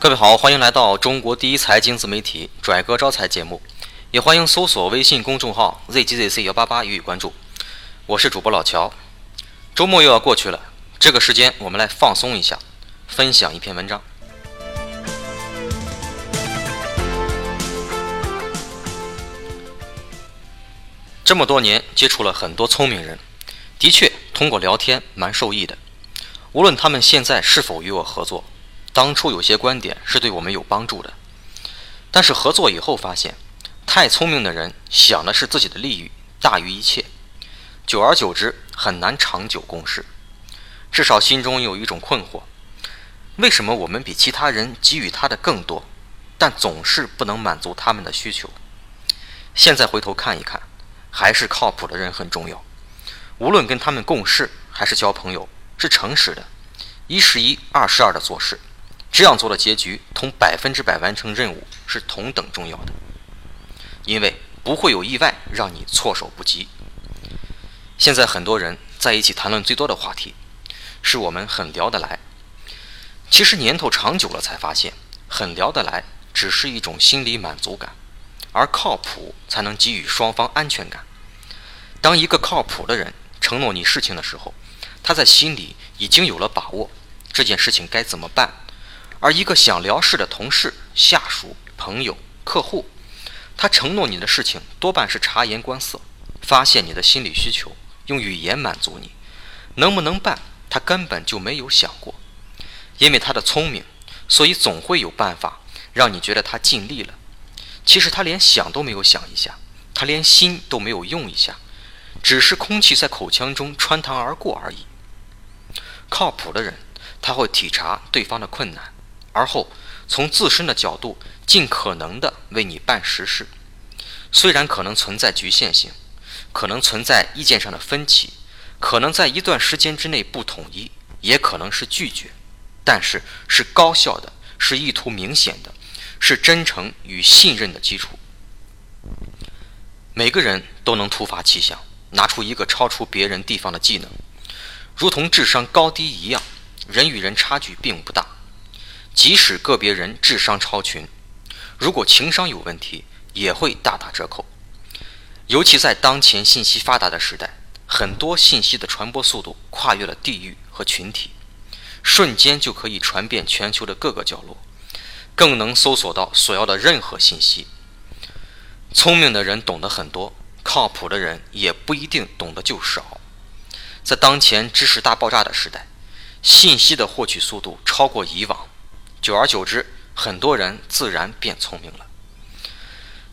各位好，欢迎来到中国第一财经自媒体拽哥招财节目，也欢迎搜索微信公众号 zgzc 幺八八予以关注。我是主播老乔。周末又要过去了，这个时间我们来放松一下，分享一篇文章。这么多年接触了很多聪明人，的确通过聊天蛮受益的。无论他们现在是否与我合作。当初有些观点是对我们有帮助的，但是合作以后发现，太聪明的人想的是自己的利益大于一切，久而久之很难长久共事。至少心中有一种困惑：为什么我们比其他人给予他的更多，但总是不能满足他们的需求？现在回头看一看，还是靠谱的人很重要。无论跟他们共事还是交朋友，是诚实的，一是一，二是二的做事。这样做的结局同百分之百完成任务是同等重要的，因为不会有意外让你措手不及。现在很多人在一起谈论最多的话题，是我们很聊得来。其实年头长久了才发现，很聊得来只是一种心理满足感，而靠谱才能给予双方安全感。当一个靠谱的人承诺你事情的时候，他在心里已经有了把握，这件事情该怎么办。而一个想聊事的同事、下属、朋友、客户，他承诺你的事情多半是察言观色，发现你的心理需求，用语言满足你。能不能办，他根本就没有想过。因为他的聪明，所以总会有办法让你觉得他尽力了。其实他连想都没有想一下，他连心都没有用一下，只是空气在口腔中穿堂而过而已。靠谱的人，他会体察对方的困难。而后，从自身的角度，尽可能的为你办实事。虽然可能存在局限性，可能存在意见上的分歧，可能在一段时间之内不统一，也可能是拒绝，但是是高效的，是意图明显的，是真诚与信任的基础。每个人都能突发奇想，拿出一个超出别人地方的技能，如同智商高低一样，人与人差距并不大。即使个别人智商超群，如果情商有问题，也会大打折扣。尤其在当前信息发达的时代，很多信息的传播速度跨越了地域和群体，瞬间就可以传遍全球的各个角落，更能搜索到所要的任何信息。聪明的人懂得很多，靠谱的人也不一定懂得就少。在当前知识大爆炸的时代，信息的获取速度超过以往。久而久之，很多人自然变聪明了。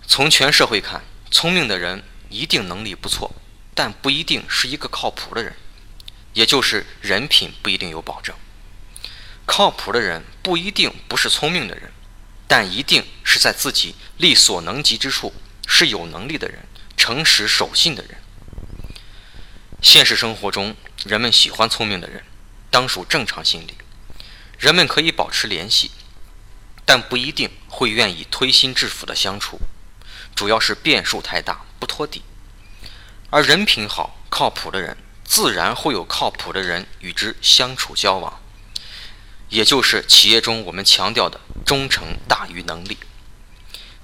从全社会看，聪明的人一定能力不错，但不一定是一个靠谱的人，也就是人品不一定有保证。靠谱的人不一定不是聪明的人，但一定是在自己力所能及之处是有能力的人，诚实守信的人。现实生活中，人们喜欢聪明的人，当属正常心理。人们可以保持联系，但不一定会愿意推心置腹的相处，主要是变数太大，不托底。而人品好、靠谱的人，自然会有靠谱的人与之相处交往，也就是企业中我们强调的忠诚大于能力。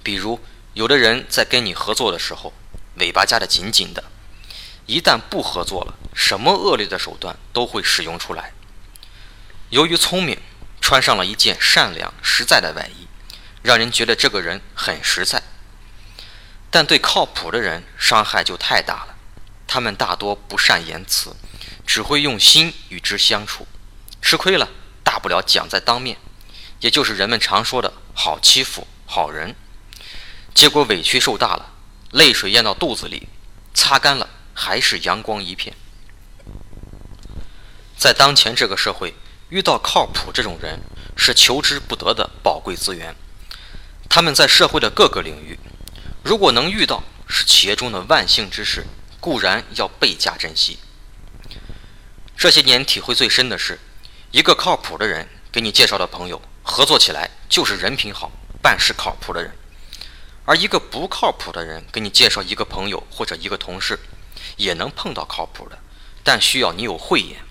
比如，有的人在跟你合作的时候，尾巴夹得紧紧的，一旦不合作了，什么恶劣的手段都会使用出来。由于聪明，穿上了一件善良实在的外衣，让人觉得这个人很实在。但对靠谱的人伤害就太大了，他们大多不善言辞，只会用心与之相处。吃亏了，大不了讲在当面，也就是人们常说的好欺负好人。结果委屈受大了，泪水咽到肚子里，擦干了还是阳光一片。在当前这个社会。遇到靠谱这种人是求之不得的宝贵资源，他们在社会的各个领域，如果能遇到，是企业中的万幸之事，固然要倍加珍惜。这些年体会最深的是，一个靠谱的人给你介绍的朋友，合作起来就是人品好、办事靠谱的人；而一个不靠谱的人给你介绍一个朋友或者一个同事，也能碰到靠谱的，但需要你有慧眼。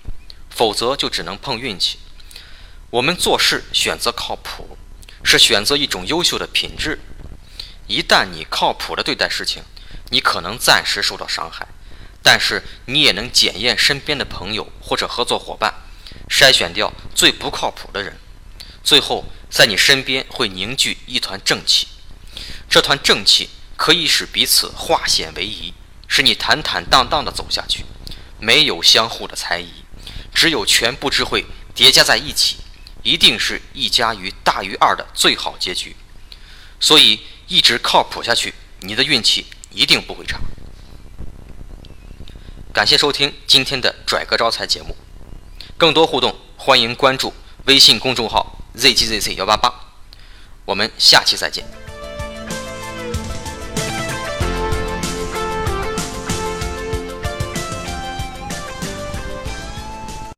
否则就只能碰运气。我们做事选择靠谱，是选择一种优秀的品质。一旦你靠谱的对待事情，你可能暂时受到伤害，但是你也能检验身边的朋友或者合作伙伴，筛选掉最不靠谱的人，最后在你身边会凝聚一团正气。这团正气可以使彼此化险为夷，使你坦坦荡荡地走下去。没有相互的猜疑，只有全部智慧叠加在一起，一定是一加一大于二的最好结局。所以一直靠谱下去，你的运气一定不会差。感谢收听今天的拽哥招财节目，更多互动欢迎关注微信公众号 zgzc 幺八八，我们下期再见。